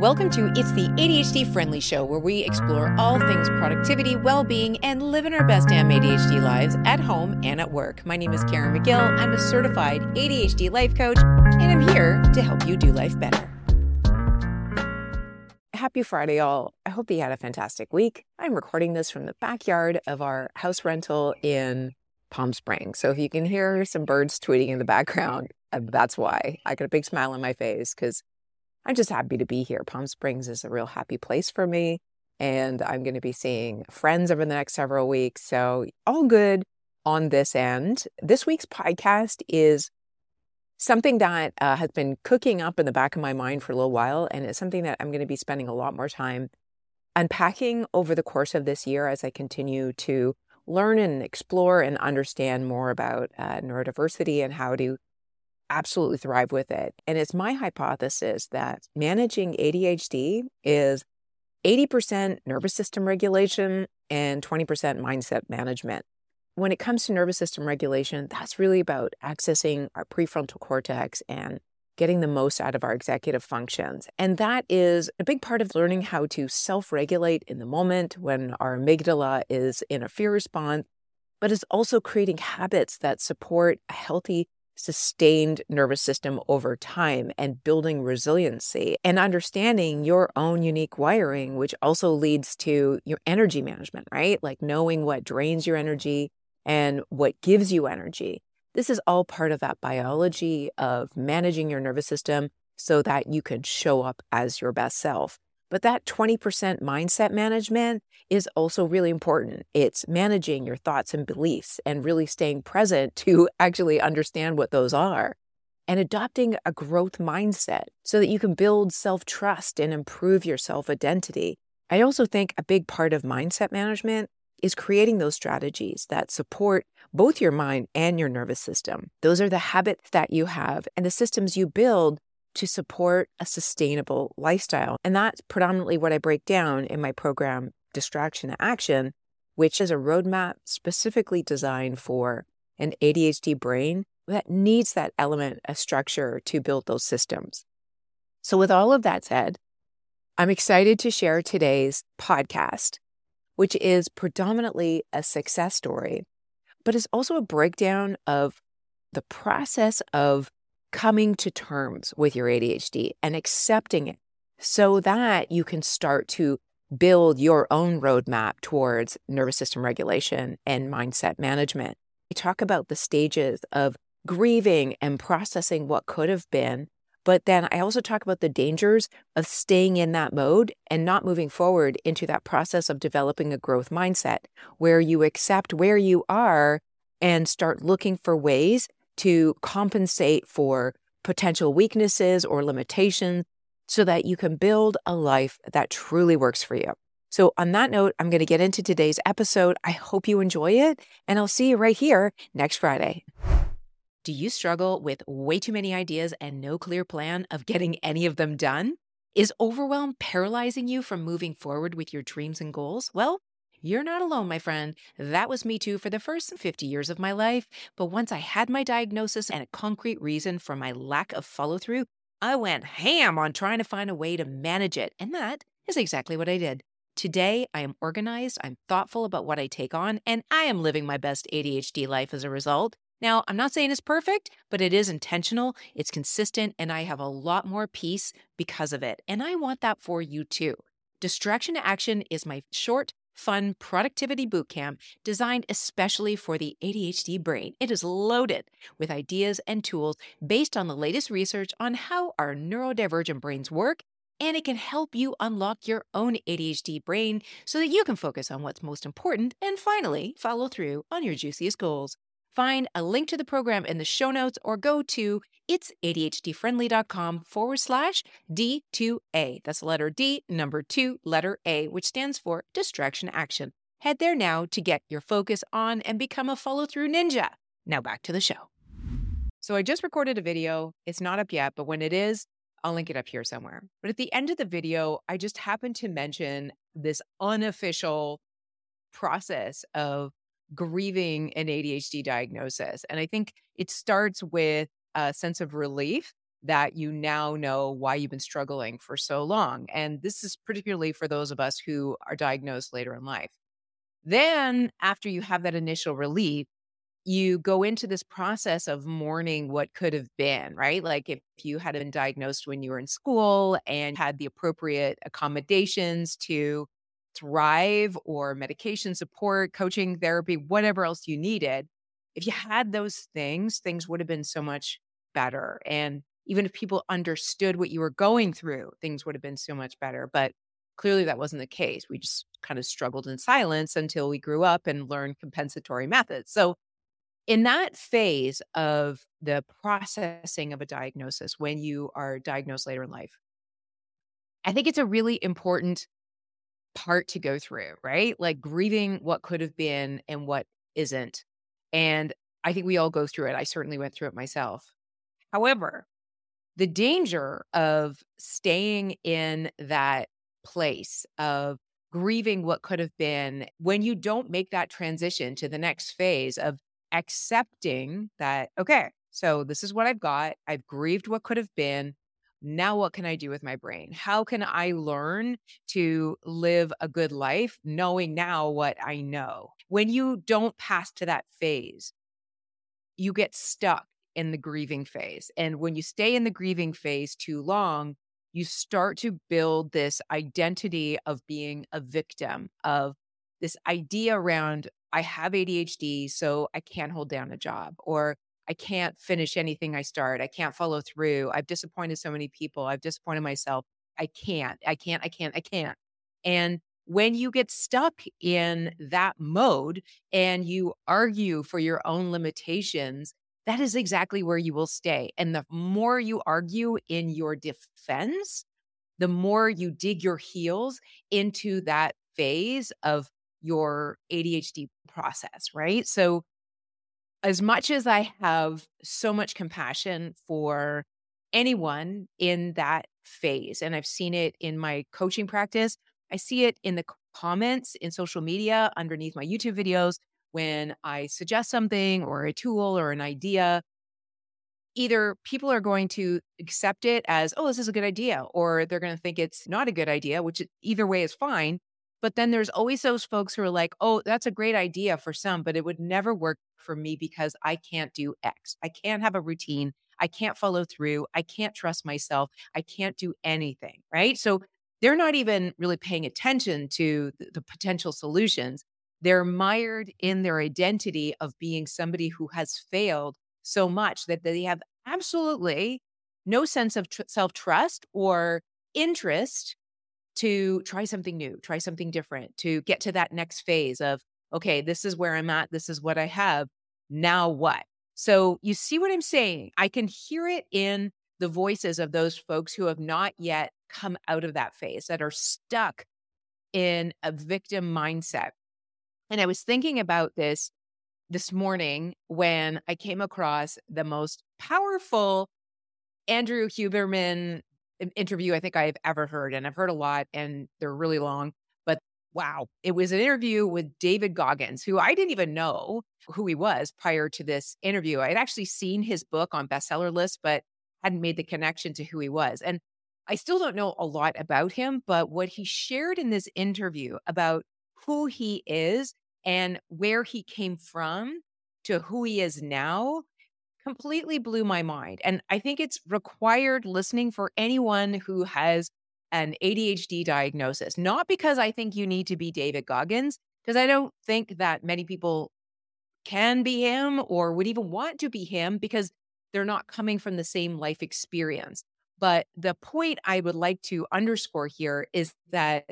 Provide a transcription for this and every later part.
Welcome to It's the ADHD Friendly Show, where we explore all things productivity, well being, and living our best damn ADHD lives at home and at work. My name is Caren Magill. I'm a certified ADHD life coach, and I'm here to help you do life better. Happy Friday, all. I hope you had a fantastic week. I'm recording this from the backyard of our house rental in Palm Springs. So if you can hear some birds tweeting in the background, that's why. I got a big smile on my face because I'm just happy to be here. Palm Springs is a real happy place for me. And I'm going to be seeing friends over the next several weeks. So, all good on this end. This week's podcast is something that uh, has been cooking up in the back of my mind for a little while. And it's something that I'm going to be spending a lot more time unpacking over the course of this year as I continue to learn and explore and understand more about uh, neurodiversity and how to absolutely thrive with it. And it's my hypothesis that managing ADHD is 80% nervous system regulation and 20% mindset management. When it comes to nervous system regulation, that's really about accessing our prefrontal cortex and getting the most out of our executive functions. And that is a big part of learning how to self regulate in the moment when our amygdala is in a fear response, but it's also creating habits that support a healthy sustained nervous system over time and building resiliency and understanding your own unique wiring, which also leads to your energy management, right? Like knowing what drains your energy and what gives you energy. This is all part of that biology of managing your nervous system so that you can show up as your best self. But that 20% mindset management is also really important. It's managing your thoughts and beliefs and really staying present to actually understand what those are and adopting a growth mindset so that you can build self trust and improve your self identity. I also think a big part of mindset management is creating those strategies that support both your mind and your nervous system. Those are the habits that you have and the systems you build to support a sustainable lifestyle. And that's predominantly what I break down in my program, Distraction to Action, which is a roadmap specifically designed for an ADHD brain that needs that element of structure to build those systems. So, with all of that said, I'm excited to share today's podcast, which is predominantly a success story, but is also a breakdown of the process of coming to terms with your ADHD and accepting it so that you can start to build your own roadmap towards nervous system regulation and mindset management. We talk about the stages of grieving and processing what could have been. But then I also talk about the dangers of staying in that mode and not moving forward into that process of developing a growth mindset where you accept where you are and start looking for ways to compensate for potential weaknesses or limitations so that you can build a life that truly works for you. So, on that note, I'm going to get into today's episode. I hope you enjoy it, and I'll see you right here next Friday. Do you struggle with way too many ideas and no clear plan of getting any of them done? Is overwhelm paralyzing you from moving forward with your dreams and goals? Well, you're not alone, my friend. That was me too for the first 50 years of my life. But once I had my diagnosis and a concrete reason for my lack of follow through, I went ham on trying to find a way to manage it. And that is exactly what I did. Today, I am organized, I'm thoughtful about what I take on, and I am living my best ADHD life as a result. Now, I'm not saying it's perfect, but it is intentional, it's consistent, and I have a lot more peace because of it. And I want that for you too. Distraction to Action is my short, fun productivity bootcamp designed especially for the ADHD brain. It is loaded with ideas and tools based on the latest research on how our neurodivergent brains work, and it can help you unlock your own ADHD brain so that you can focus on what's most important and finally follow through on your juiciest goals. Find a link to the program in the show notes or go to it's ADHDfriendly.com forward slash D2A. That's letter D, number two, letter A, which stands for distraction action. Head there now to get your focus on and become a follow through ninja. Now back to the show. So I just recorded a video. It's not up yet, but when it is, I'll link it up here somewhere. But at the end of the video, I just happened to mention this unofficial process of grieving an ADHD diagnosis. And I think it starts with a sense of relief that you now know why you've been struggling for so long. And this is particularly for those of us who are diagnosed later in life. Then, after you have that initial relief, you go into this process of mourning what could have been, right? Like if you had been diagnosed when you were in school and had the appropriate accommodations to thrive or medication support, coaching, therapy, whatever else you needed, if you had those things, things would have been so much better. And even if people understood what you were going through, things would have been so much better. But clearly that wasn't the case. We just kind of struggled in silence until we grew up and learned compensatory methods. So, in that phase of the processing of a diagnosis, when you are diagnosed later in life, I think it's a really important part to go through, right? Like grieving what could have been and what isn't. And I think we all go through it. I certainly went through it myself. However, the danger of staying in that place of grieving what could have been when you don't make that transition to the next phase of accepting that, okay, so this is what I've got. I've grieved what could have been. Now, what can I do with my brain? How can I learn to live a good life knowing now what I know? When you don't pass to that phase, you get stuck in the grieving phase. And when you stay in the grieving phase too long, you start to build this identity of being a victim, of this idea around, I have ADHD, so I can't hold down a job, or I can't finish anything I start. I can't follow through. I've disappointed so many people. I've disappointed myself. I can't, I can't, I can't, I can't. And when you get stuck in that mode and you argue for your own limitations, that is exactly where you will stay. And the more you argue in your defense, the more you dig your heels into that phase of your ADHD process, right? So, as much as I have so much compassion for anyone in that phase, and I've seen it in my coaching practice, I see it in the comments in social media underneath my YouTube videos when I suggest something or a tool or an idea, either people are going to accept it as, oh, this is a good idea, or they're going to think it's not a good idea, which either way is fine. But then there's always those folks who are like, oh, that's a great idea for some, but it would never work for me because I can't do X. I can't have a routine. I can't follow through. I can't trust myself. I can't do anything. Right. So they're not even really paying attention to the, potential solutions they're mired in their identity of being somebody who has failed so much that they have absolutely no sense of tr- self trust or interest to try something new, try something different, to get to that next phase of, okay, this is where I'm at. This is what I have. Now what? So you see what I'm saying? I can hear it in the voices of those folks who have not yet come out of that phase, that are stuck in a victim mindset. And I was thinking about this this morning when I came across the most powerful Andrew Huberman interview I think I've ever heard. And I've heard a lot and they're really long. But wow, it was an interview with David Goggins, who I didn't even know who he was prior to this interview. I'd actually seen his book on bestseller list, but hadn't made the connection to who he was. And I still don't know a lot about him, but what he shared in this interview about who he is and where he came from to who he is now completely blew my mind. And I think it's required listening for anyone who has an ADHD diagnosis, not because I think you need to be David Goggins, because I don't think that many people can be him or would even want to be him because they're not coming from the same life experience. But the point I would like to underscore here is that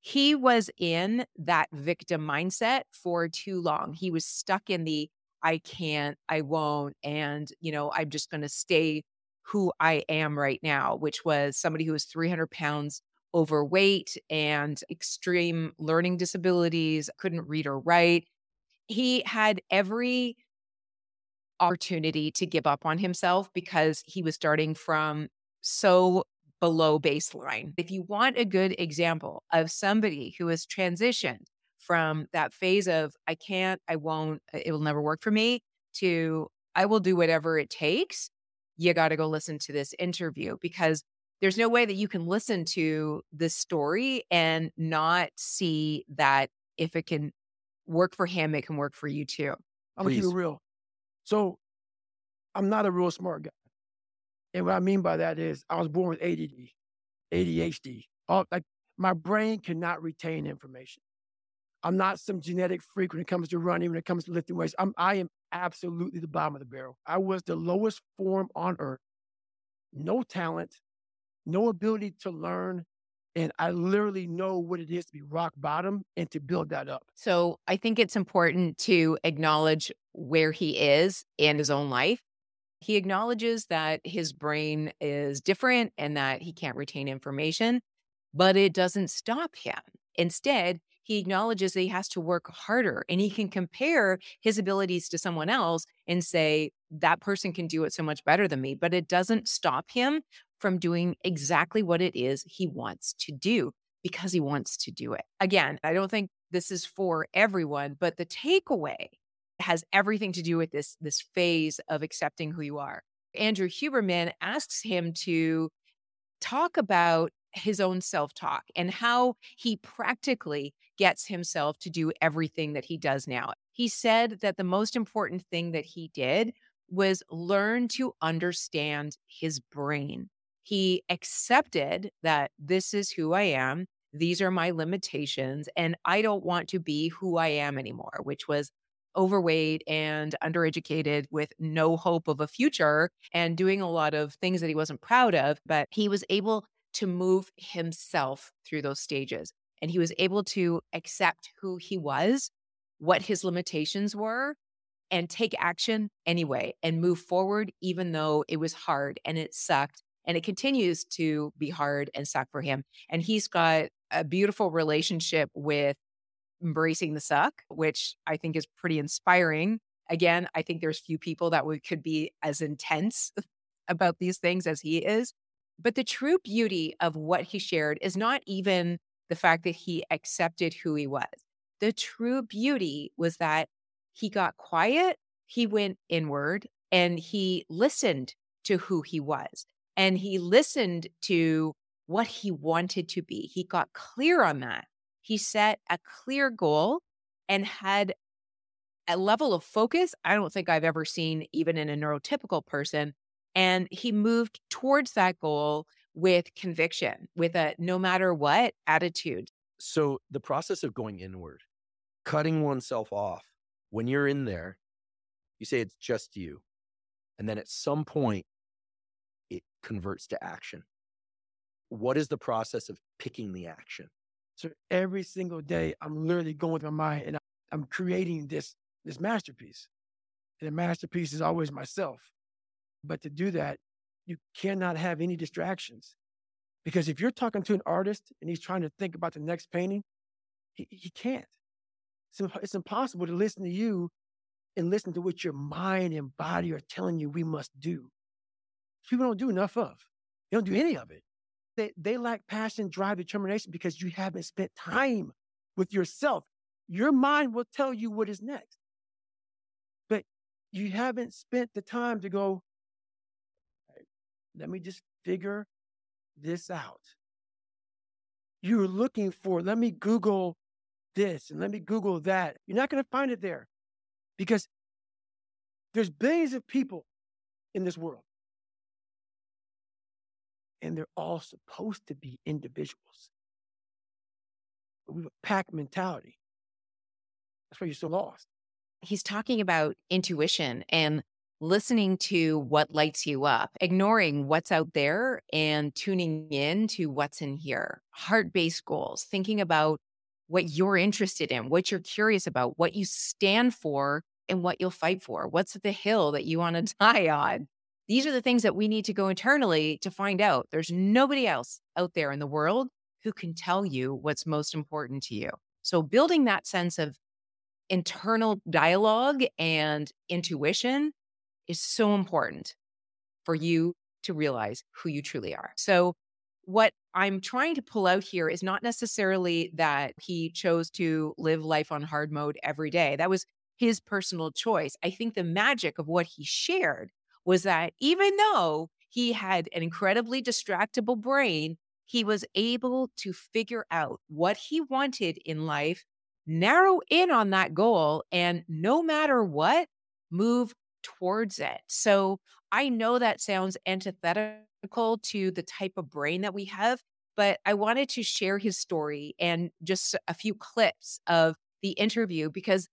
he was in that victim mindset for too long. He was stuck in the I can't, I won't, and, you know, I'm just going to stay who I am right now, which was somebody who was 300 pounds overweight and extreme learning disabilities, couldn't read or write. He had every opportunity to give up on himself because he was starting from so below baseline. If you want a good example of somebody who has transitioned from that phase of, I can't, I won't, uh, it will never work for me, to I will do whatever it takes, you got to go listen to this interview because there's no way that you can listen to this story and not see that if it can work for him, it can work for you too. I'm gonna keep it real. So I'm not a real smart guy. And what I mean by that is I was born with ADD, ADHD. All, like my brain cannot retain information. I'm not some genetic freak when it comes to running, when it comes to lifting weights. I'm, I am absolutely the bottom of the barrel. I was the lowest form on earth. No talent, no ability to learn. And I literally know what it is to be rock bottom and to build that up. So I think it's important to acknowledge where he is in his own life. He acknowledges that his brain is different and that he can't retain information, but it doesn't stop him. Instead, he acknowledges that he has to work harder and he can compare his abilities to someone else and say, that person can do it so much better than me. But it doesn't stop him from doing exactly what it is he wants to do because he wants to do it. Again, I don't think this is for everyone, but the takeaway has everything to do with this this phase of accepting who you are. Andrew Huberman asks him to talk about his own self talk and how he practically gets himself to do everything that he does now. He said that the most important thing that he did was learn to understand his brain. He accepted that this is who I am. These are my limitations, and I don't want to be who I am anymore, which was overweight and undereducated with no hope of a future and doing a lot of things that he wasn't proud of. But he was able to move himself through those stages. And he was able to accept who he was, what his limitations were, and take action anyway and move forward, even though it was hard and it sucked. And it continues to be hard and suck for him. And he's got a beautiful relationship with embracing the suck, which I think is pretty inspiring. Again, I think there's few people that would could be as intense about these things as he is. But the true beauty of what he shared is not even the fact that he accepted who he was. The true beauty was that he got quiet, he went inward, and he listened to who he was. And he listened to what he wanted to be. He got clear on that. He set a clear goal and had a level of focus I don't think I've ever seen, even in a neurotypical person, and he moved towards that goal with conviction, with a no matter what attitude. So, the process of going inward, cutting oneself off, when you're in there, you say it's just you. And then at some point, it converts to action. What is the process of picking the action? So every single day, I'm literally going with my mind and I'm creating this this masterpiece. And the masterpiece is always myself. But to do that, you cannot have any distractions. Because if you're talking to an artist and he's trying to think about the next painting, he, he can't. It's, it's impossible to listen to you and listen to what your mind and body are telling you we must do. People don't do enough of. They don't do any of it. They, they lack passion, drive, determination because you haven't spent time with yourself. Your mind will tell you what is next. But you haven't spent the time to go, let me just figure this out. You're looking for, let me Google this and let me Google that. You're not going to find it there because there's billions of people in this world. And they're all supposed to be individuals. But we have a pack mentality. That's why you're so lost. He's talking about intuition and listening to what lights you up, ignoring what's out there and tuning in to what's in here. Heart based goals, thinking about what you're interested in, what you're curious about, what you stand for, and what you'll fight for. What's the hill that you want to die on? These are the things that we need to go internally to find out. There's nobody else out there in the world who can tell you what's most important to you. So, building that sense of internal dialogue and intuition is so important for you to realize who you truly are. So, what I'm trying to pull out here is not necessarily that he chose to live life on hard mode every day. That was his personal choice. I think the magic of what he shared was that even though he had an incredibly distractible brain, he was able to figure out what he wanted in life, narrow in on that goal, and no matter what, move towards it. So I know that sounds antithetical to the type of brain that we have, but I wanted to share his story and just a few clips of the interview because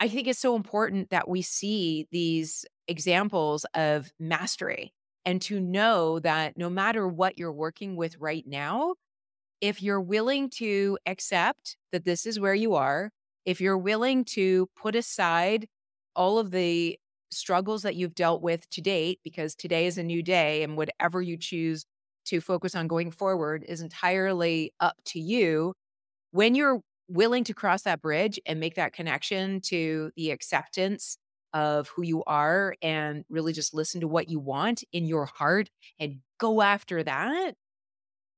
I think it's so important that we see these examples of mastery and to know that no matter what you're working with right now, if you're willing to accept that this is where you are, if you're willing to put aside all of the struggles that you've dealt with to date, because today is a new day and whatever you choose to focus on going forward is entirely up to you. When you're willing to cross that bridge and make that connection to the acceptance of who you are and really just listen to what you want in your heart and go after that,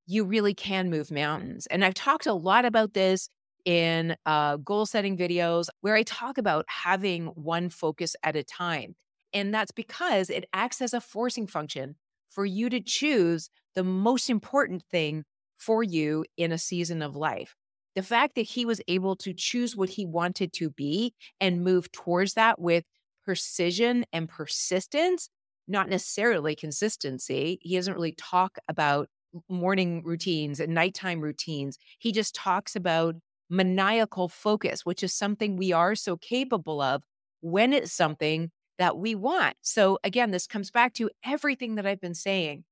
you really can move mountains. And I've talked a lot about this in uh, goal setting videos where I talk about having one focus at a time. And that's because it acts as a forcing function for you to choose the most important thing for you in a season of life. The fact that he was able to choose what he wanted to be and move towards that with precision and persistence, not necessarily consistency. He doesn't really talk about morning routines and nighttime routines. He just talks about maniacal focus, which is something we are so capable of when it's something that we want. So, again, this comes back to everything that I've been saying.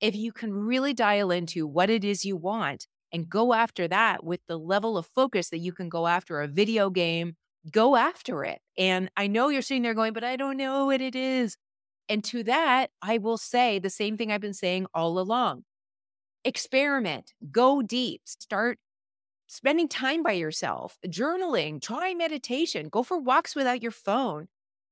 If you can really dial into what it is you want and go after that with the level of focus that you can go after a video game go after it. And I know you're sitting there going, but I don't know what it is. And to that, I will say the same thing I've been saying all along experiment, go deep, start spending time by yourself, journaling, try meditation, go for walks without your phone.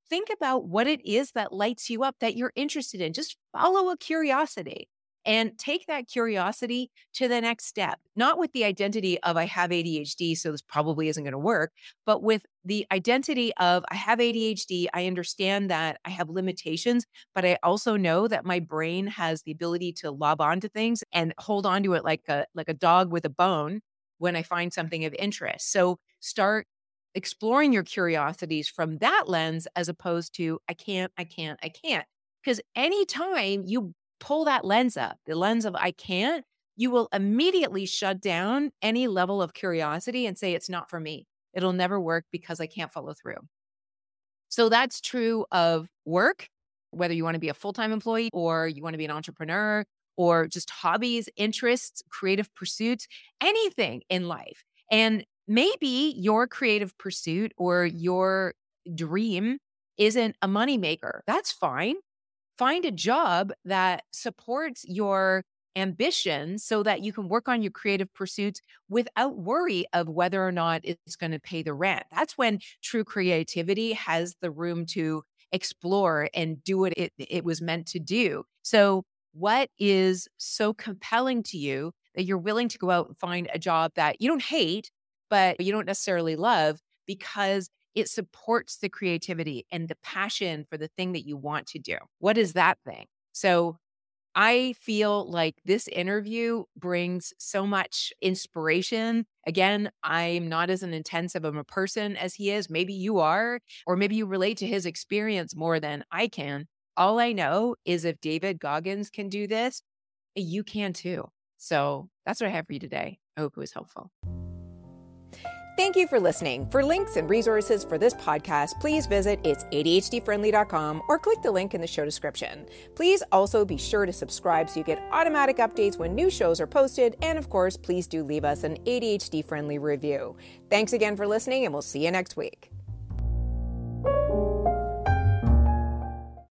Think about what it is that lights you up that you're interested in. Just follow a curiosity and take that curiosity to the next step, not with the identity of I have ADHD, so this probably isn't going to work, but with the identity of I have ADHD. I understand that I have limitations, but I also know that my brain has the ability to lob onto things and hold on to it like a like a dog with a bone when I find something of interest. So start exploring your curiosities from that lens as opposed to I can't, I can't, I can't. Because anytime you pull that lens up, the lens of I can't, you will immediately shut down any level of curiosity and say, it's not for me. It'll never work because I can't follow through. So that's true of work, whether you want to be a full time employee or you want to be an entrepreneur or just hobbies, interests, creative pursuits, anything in life. And maybe your creative pursuit or your dream isn't a moneymaker. That's fine find a job that supports your ambition so that you can work on your creative pursuits without worry of whether or not it's going to pay the rent. That's when true creativity has the room to explore and do what it, it was meant to do. So, what is so compelling to you that you're willing to go out and find a job that you don't hate, but you don't necessarily love because it supports the creativity and the passion for the thing that you want to do. What is that thing? So I feel like this interview brings so much inspiration. Again, I'm not as an intensive of a person as he is. Maybe you are, or maybe you relate to his experience more than I can. All I know is if David Goggins can do this, you can too. So that's what I have for you today. I hope it was helpful. Thank you for listening. For links and resources for this podcast, please visit itsadhdfriendly.com or click the link in the show description. Please also be sure to subscribe so you get automatic updates when new shows are posted. And of course, please do leave us an ADHD friendly review. Thanks again for listening, and we'll see you next week.